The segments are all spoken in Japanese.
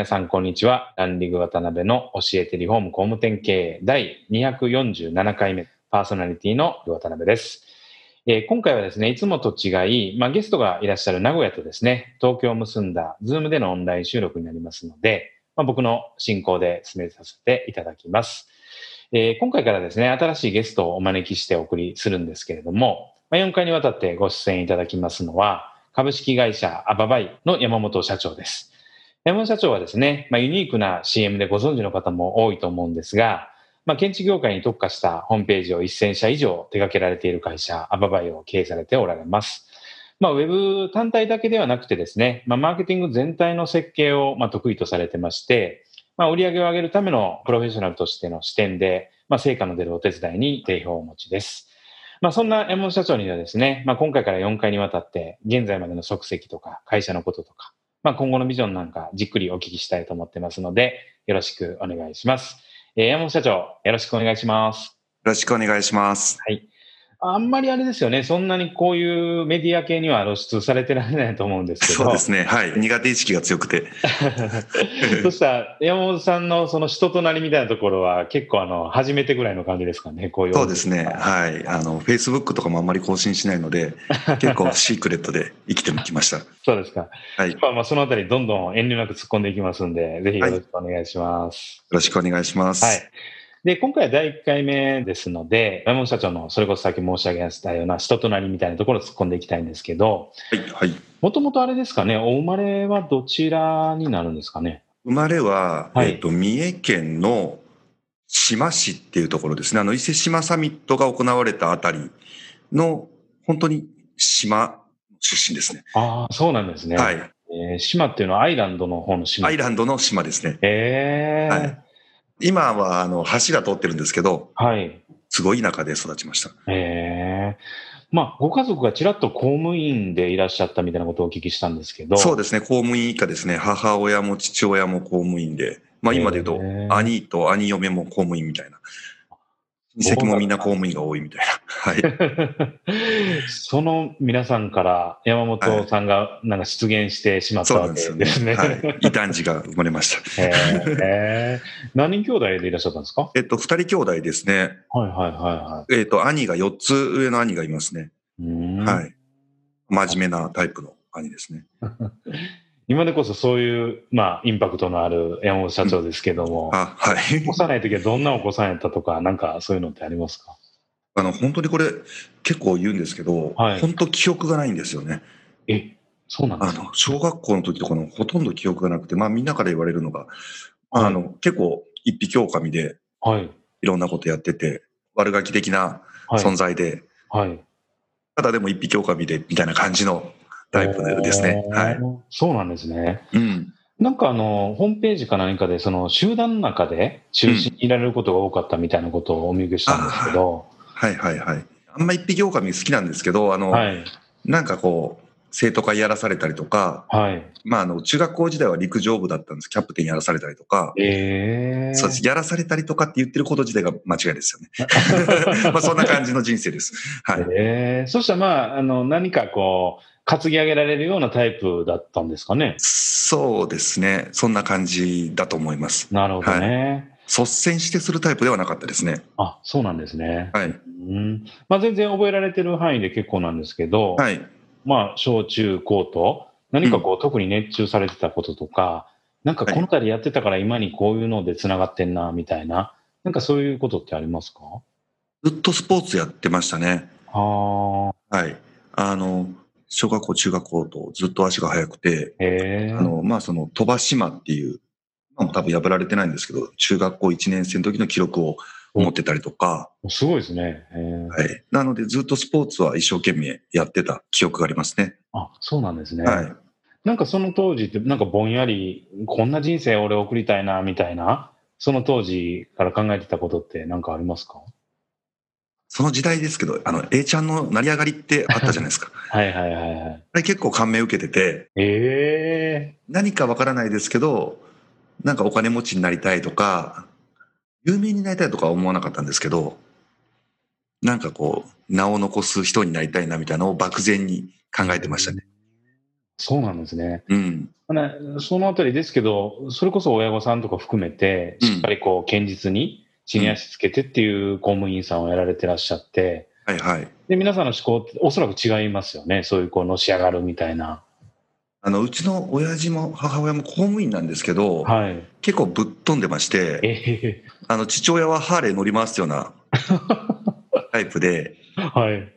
皆さん、こんにちは。ランディング渡辺の教えてリフォーム工務店経営第247回目パーソナリティの渡辺です。えー今回はですね、いつもと違い、まあ、ゲストがいらっしゃる名古屋とですね、東京を結んだズームでのオンライン収録になりますので、まあ、僕の進行で進めさせていただきます。えー今回からですね、新しいゲストをお招きしてお送りするんですけれども、まあ、4回にわたってご出演いただきますのは、株式会社アババイの山本社長です。山本社長はですね、まあ、ユニークな CM でご存知の方も多いと思うんですが、まあ、建築業界に特化したホームページを1000社以上手掛けられている会社、アババイを経営されておられます。まあ、ウェブ単体だけではなくてですね、まあ、マーケティング全体の設計をまあ得意とされてまして、まあ、売上を上げるためのプロフェッショナルとしての視点で、まあ、成果の出るお手伝いに定評をお持ちです。まあ、そんな山本社長にはですね、まあ、今回から4回にわたって、現在までの足跡とか、会社のこととか、まあ、今後のビジョンなんかじっくりお聞きしたいと思ってますので、よろしくお願いします。えー山本社長、よろしくお願いします。よろしくお願いします。あんまりあれですよね、そんなにこういうメディア系には露出されてられないと思うんですけど。そうですね。はい。苦手意識が強くて。そしたら、山本さんのその人となりみたいなところは結構あの、初めてぐらいの感じですかね、こういう。そうですね。はい。あの、Facebook とかもあんまり更新しないので、結構シークレットで生きてきました。そうですか。はい。よまあまあ、そのあたりどんどん遠慮なく突っ込んでいきますんで、ぜひよろしくお願いします。ろしくお願いします。はい。で、今回は第1回目ですので、山本社長のそれこそさっき申し上げましたような人となりみたいなところを突っ込んでいきたいんですけど、はい。はい。もともとあれですかね、お生まれはどちらになるんですかね？生まれは、はいえっ、と、三重県の志摩市っていうところですね。あの、伊勢志摩サミットが行われたあたりの、本当に島出身ですね。ああ、そうなんですね。はい。えー島っていうのはアイランドの方の島？アイランドの島ですね。ええはい今は、あの、橋が通ってるんですけど、はい。すごい田舎で育ちました。ええまあ、ご家族がちらっと公務員でいらっしゃったみたいなことをお聞きしたんですけど。そうですね、公務員以下ですね。母親も父親も公務員で、まあ今で言うと、兄と兄嫁も公務員みたいな。親戚もみんな公務員が多いみたいな。はい。その皆さんから山本さんがなんか出現してしまったわんですよね。すね。はい。異端児が生まれました。へえ何人兄弟でいらっしゃったんですか？えっと、二人兄弟ですね。はいはいはいはえっと、兄が4つ上の兄がいますね。はい。真面目なタイプの兄ですね。今でこそそういう、まあ、インパクトのある山本社長ですけども、あ、はい。幼い時はどんなお子さんやったとか、なんかそういうのってありますか？あの、本当にこれ結構言うんですけど、はい本当記憶がないんですよね。え、そうなんですか？あの、小学校の時とかのほとんど記憶がなくて、まあみんなから言われるのが、あの、結構一匹狼ではい。いろんなことやってて、悪ガキ的なはい。存在で、はい。ただでも一匹狼で、みたいな感じのタイプですね。はい。そうなんですね。うん。なんかあの、ホームページか何かで、その集団の中で中心にいられることが多かったみたいなことをお見受けしたんですけど、はいはいはい。あんま一匹狼好きなんですけど、あの、はい。なんかこう、生徒会やらされたりとか、はい。まああの、中学校時代は陸上部だったんです。キャプテンやらされたりとか、ええそうです。やらされたりとかって言ってること自体が間違いですよね。まあそんな感じの人生です。はい。ええそしたらまあ、あの、何かこう、担ぎ上げられるようなタイプだったんですかね？そうですね。そんな感じだと思います。なるほどね。率先してするタイプではなかったですね。あ、そうなんですね。はい。うん。まあ全然覚えられてる範囲で結構なんですけど、はい。まあ小中高と何かこう、特に熱中されてたこととか、なんかこの辺りやってたから今にこういうので繋がってんな、みたいな、なんかそういうことってありますか？ずっとスポーツやってましたね。はあ、はい。あの、小学校、中学校とずっと足が速くて。あの、まあ、その、飛ば島っていう、今も多分破られてないんですけど、中学校1年生の時の記録を持ってたりとか、すごいですね。はい。なので、ずっとスポーツは一生懸命やってた記憶がありますね。あ、そうなんですね。はい。なんかその当時って、なんかぼんやり、こんな人生俺送りたいな、みたいな、その当時から考えてたことって何かありますか？その時代ですけど、あの、A ちゃんの成り上がりってあったじゃないですか。はいはいはいはい。あれ結構感銘受けてて、ええ何かわからないですけど、なんかお金持ちになりたいとか、有名になりたいとかは思わなかったんですけど、なんかこう、名を残す人になりたいなみたいなのを漠然に考えてましたね。そうなんですね。うん。ねそのあたりですけど、それこそ親御さんとか含めて、うんしっかりこう、堅実に地に足つけてっていう公務員さんをやられてらっしゃって、はいはい。で、皆さんの思考っておそらく違いますよね。そういうこう、のし上がるみたいな。あの、うちの親父も母親も公務員なんですけど、はい。結構ぶっ飛んでまして、えあの、父親はハーレー乗り回すような タイプで、えはい。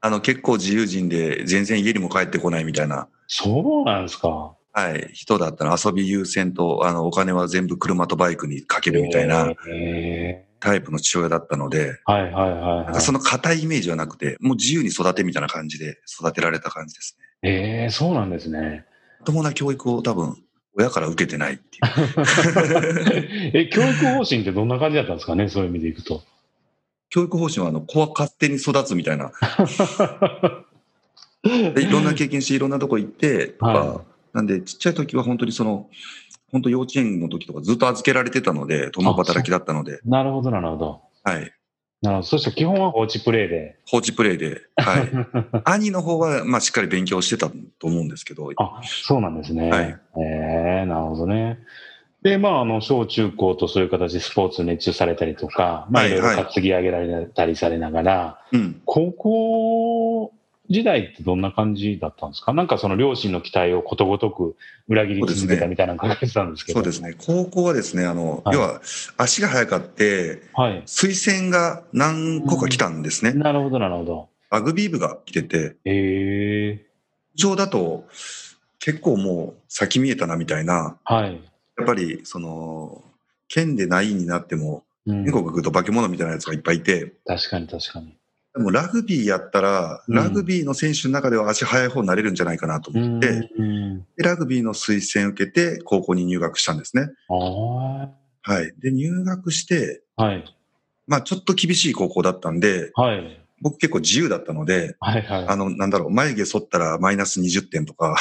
あの、結構自由人で全然家にも帰ってこないみたいな、そうなんですか。はい、人だったら遊び優先と、あの、お金は全部車とバイクにかけるみたいなええタイプの父親だったので、はいはいはい、その硬いイメージはなくて、もう自由に育てみたいな感じで育てられた感じですね。ええそうなんですね。まともな教育を多分、親から受けてないっていう。え、教育方針ってどんな感じだったんですかねそういう意味でいくと。教育方針は、あの、子は勝手に育つみたいな。でいろんな経験して、いろんなとこ行って、とか、はなんで、ちっちゃい時は本当にその、本当幼稚園の時とかずっと預けられてたので、共働きだったので、なるほどなるほど。はい。なるほど。そしたら基本は放置プレイで。放置プレイで、はい。兄の方は、まあ、しっかり勉強してたと思うんですけど、あ、そうなんですね。はいええなるほどね。で、まあ、あの、小中高とそういう形でスポーツに熱中されたりとか、まあ、はいいろいろはい担ぎ上げられたりされながら、うん。高校時代ってどんな感じだったんですか？なんかその両親の期待をことごとく裏切り続けたみたいなのが書かれてたんですけど。そうですね。高校はですね、あの、はい要は、足が速かって、はい。推薦が何個か来たんですね。なるほど、なるほど。ラグビー部が来てて、ええ上だと、結構もう先見えたなみたいな、はい。やっぱり、その、県でないになっても、うん全国行くと化け物みたいなやつがいっぱいいて、確かに確かに。でもラグビーやったら、うんラグビーの選手の中では足速い方になれるんじゃないかなと思って、うん。でラグビーの推薦を受けて高校に入学したんですね。あはい。で、入学して、あ。はい。まあちょっと厳しい高校だったんで、はい。僕結構自由だったので、はいはい。あの、なんだろう、眉毛剃ったらマイナス20点とか、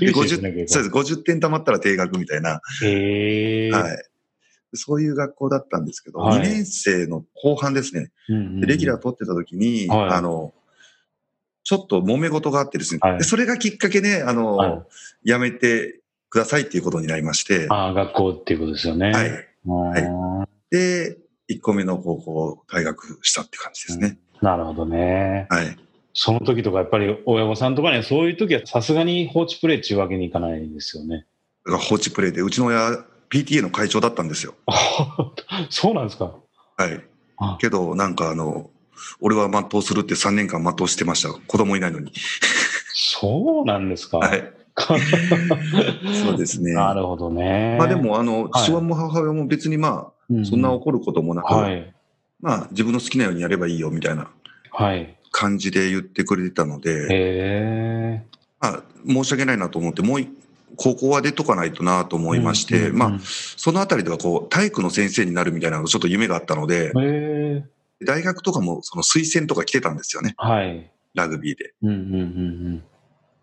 で 厳しいですね、50結そうです、50点貯まったら定額みたいな。はい。そういう学校だったんですけど、はい2年生の後半ですね、うんうんうんでレギュラー取ってた時に、はいあの、ちょっと揉め事があってですね、はいでそれがきっかけで、あの、はいやめてくださいっていうことになりまして、ああ、学校っていうことですよね。はい。はい。で、1個目の高校退学したって感じですね。なるほどね。はい。その時とかやっぱり親御さんとかね、そういう時はさすがに放置プレイっていうわけにいかないですよね。放置プレイで、うちの親、PTA の会長だったんですよ。そうなんですか。はい。あけど、なんかあの、俺は全うするって3年間全うしてました。子供いないのに。そうなんですか。はい。そうですね。なるほどね。まあで、も、あの、はい父親も母親も別にまあ、そんな怒ることもなく、はい。まあ自分の好きなようにやればいいよみたいなはい。感じで言ってくれてたので、へえ。まあ申し訳ないなと思って、もうい高校は出とかないとなと思いまして、うんまあそのあたりではこう体育の先生になるみたいなのちょっと夢があったので。大学とかもその推薦とか来てたんですよね、はい。ラグビーで。うんうん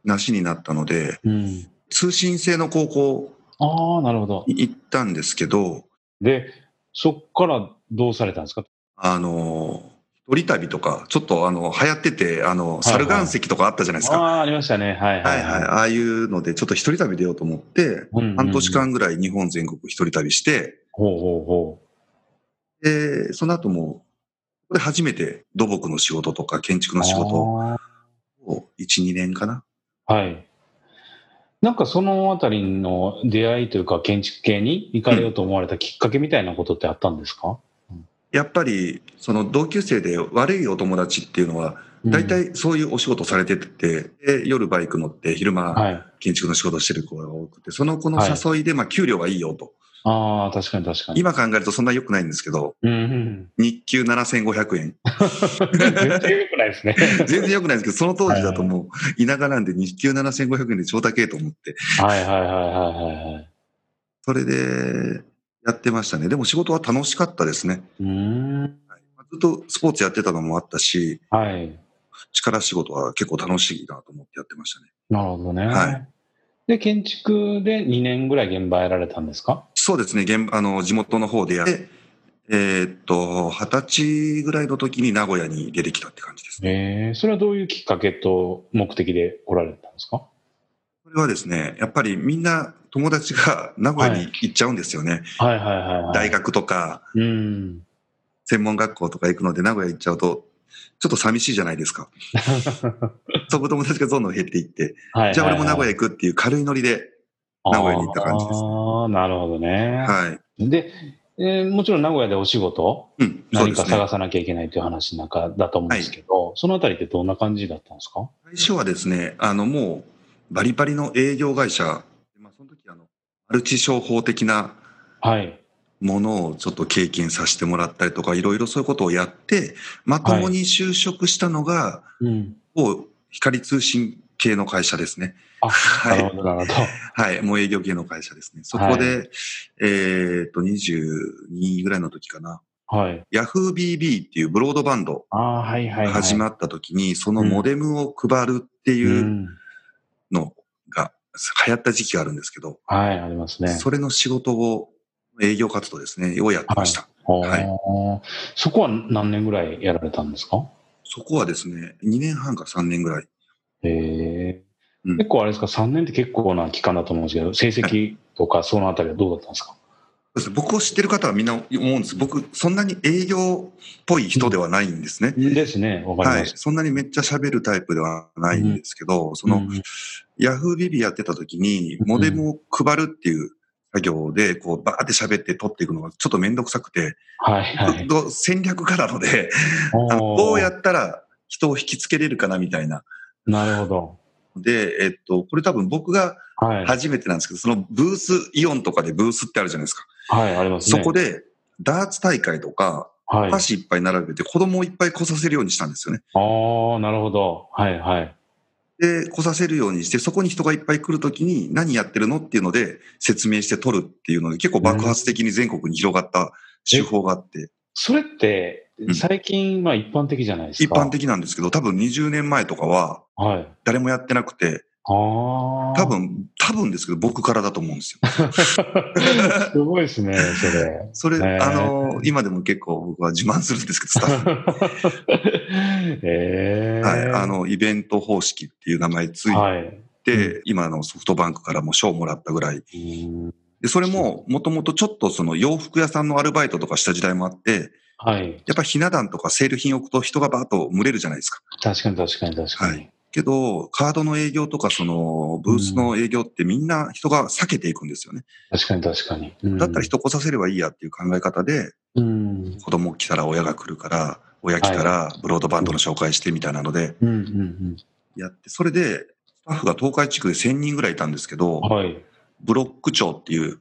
なしになったので、うんうん。うん。通信制の高校ああ、なるほど。に行ったんですけど、で、そっからどうされたんですか？あの、一人旅とか、ちょっとあの、流行ってて、あの、猿岩石とかあったじゃないですか。ああ、ありましたね。はいはいい。ははい。ああいうので、ちょっと一人旅出ようと思って、うんうんうん半年間ぐらい日本全国一人旅して、ほうほうほで、その後も、ここで初めて土木の仕事とか建築う。の仕事あを1、2年かな。ーはい。なんかそのあたりの出会いというか建築系に行かれようと思われたきっかけみたいなことってあったんですか？やっぱり、その同級生で悪いお友達っていうのは、大、体そういうお仕事されてて、で夜バイク乗って昼うん間はい。建築の仕事してる子が多くて、その子の誘いで、まあ給料がいいよと。ああ、確かに確かに。今考えるとそんな良くないんですけど、うんうん。日給7500円。全然良くないですね。全然良くないんですけど、その当時だともう田舎なんで日給7500円で超高えと思って、はいはいはいはいはいはい。それで、やってましたね。でも仕事は楽しかったですね。うーん。ずっとスポーツやってたのもあったし、はい。力仕事は結構楽しいなと思ってやってましたね。なるほどね。はいで、建築で2年ぐらい現場やられたんですか？そうですね、現あの地元の方でやって、えーっと、二十歳ぐらいの時に名古屋に出てきたって感じですね。えー、それはどういうきっかけと目的で来られたんですか？これはですね、やっぱりみんな友達が名古屋に行っちゃうんですよね。はいはいはい、はい。大。学とかうん。専門学校とか行くので名古屋行っちゃうと、ちょっと寂しいじゃないですか。そこ友達がどんどん減っていって、はいじゃあ俺も名古屋屋行くっていう軽いノリで、名古屋に行った感じですああ、なるほどね。はい。で、えーもちろん名古屋でお仕事、うん、何か。探さなきゃいけないという話の中だと思うんですけど、そのあたりってどんな感じだったんですか？最初はですね、あのもうバリバリの営業会社、まあ、その時あの、マルチ商法的なはい。ものをちょっと経験させてもらったりとか、いろいろそういうことをやって、まともに就職したのが、うん。某光通信系の会社ですね。あ、はないるほど、なるほど。はい、もう営業系の会社ですね。そこで、えっと、22ぐらいの時かな。はい。YahooBB っていうブロードバンドああ、はいはい、はい。始まった時に、そのモデムを配るっていううんのが流行った時期があるんですけど、はい、ありますね。それの仕事を、営業活動ですね、をやってました。はいはい。そこは何年ぐらいやられたんですか？そこはですね、2年半か3年ぐらい。へえ、うん結構あれですか、3年って結構な期間だと思うんですけど、成績とかそのあたりはどうだったんですか？僕を知ってる方はみんな思うんです。僕、そんなに営業っぽい人ではないんですね。ですね、わかりはい。ます。そんなにめっちゃ喋るタイプではないんですけど、その、うんヤフービビやってた時に、モデムを配るっていう作業で、こう、バーって喋って取っていくのがちょっとめんどくさくて、はいはい。ど戦略家なので、どうやったら人を引きつけれるかなみたいな。なるほど。で、えっと、これ多分僕がはい。初めてなんですけど、そのブース、イオンとかでブースってあるじゃないですか。はい、ありますね。そこで、ダーツ大会とか、はい。箸いっぱい並べて子供をいっぱい来させるようにしたんですよね。ああ、なるほど。はいはい。で、来させるようにして、そこに人がいっぱい来るときに何やってるのっていうので説明して取るっていうので、結構爆発的に全国に広がった手法があって、それってう、ん最近、まあ一般的じゃないですか。一般。的なんですけど、多分20年前とかははい。誰もやってなくて。多。分、多分ですけど、僕からだと思うんですよ。すごいですね、それ。それ、あの、今でも結構僕は自慢するんですけど、スタッフ。ええはい。あ、の、イベント方式っていう名前ついはい。て、今のソフトバンクからも賞もらったぐらい。うんで、それも、もともとちょっとその洋服屋さんのアルバイトとかした時代もあって、はい。やっぱひな壇とかセール品置くと人がバーッと群れるじゃないですか。確かに確かに確かに。はいけど、カードの営業とかそのブースの営業ってみんな人が避けていくんですよね。確かに確かに。うんだったら人来させればいいやっていう考え方で、うん。子供来たら親が来るから、親来たらブロードバンドの紹介してみたいなのでうんうんやって、それでスタッフが東海地区で1000人ぐらいいたんですけどうん。、はい。ブロック長っていう、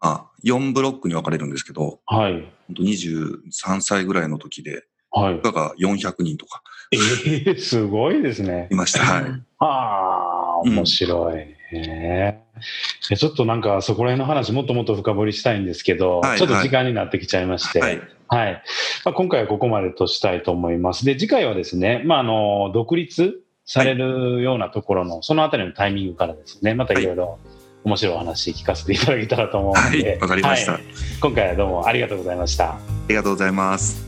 あ、4ブロックに分かれるんですけど、はい。本当23歳ぐらいの時で、はい。がが400人とか ええすごいですねい。ました。はい。ああ、面白い。へええちょっとなんかそこら辺の話もっともっと深掘りしたいんですけど、はいちょっと時間になってきちゃいまして、ははいい。まあ、今回はここまでとしたいと思います。で、次回はですね、まあ、あの、独立されるようなところの、そのあたりのタイミングからですね、またいろいろ面白いお話聞かせていただけたらと思うので、はいわかりましたはい今回はどうもありがとうございました。ありがとうございます。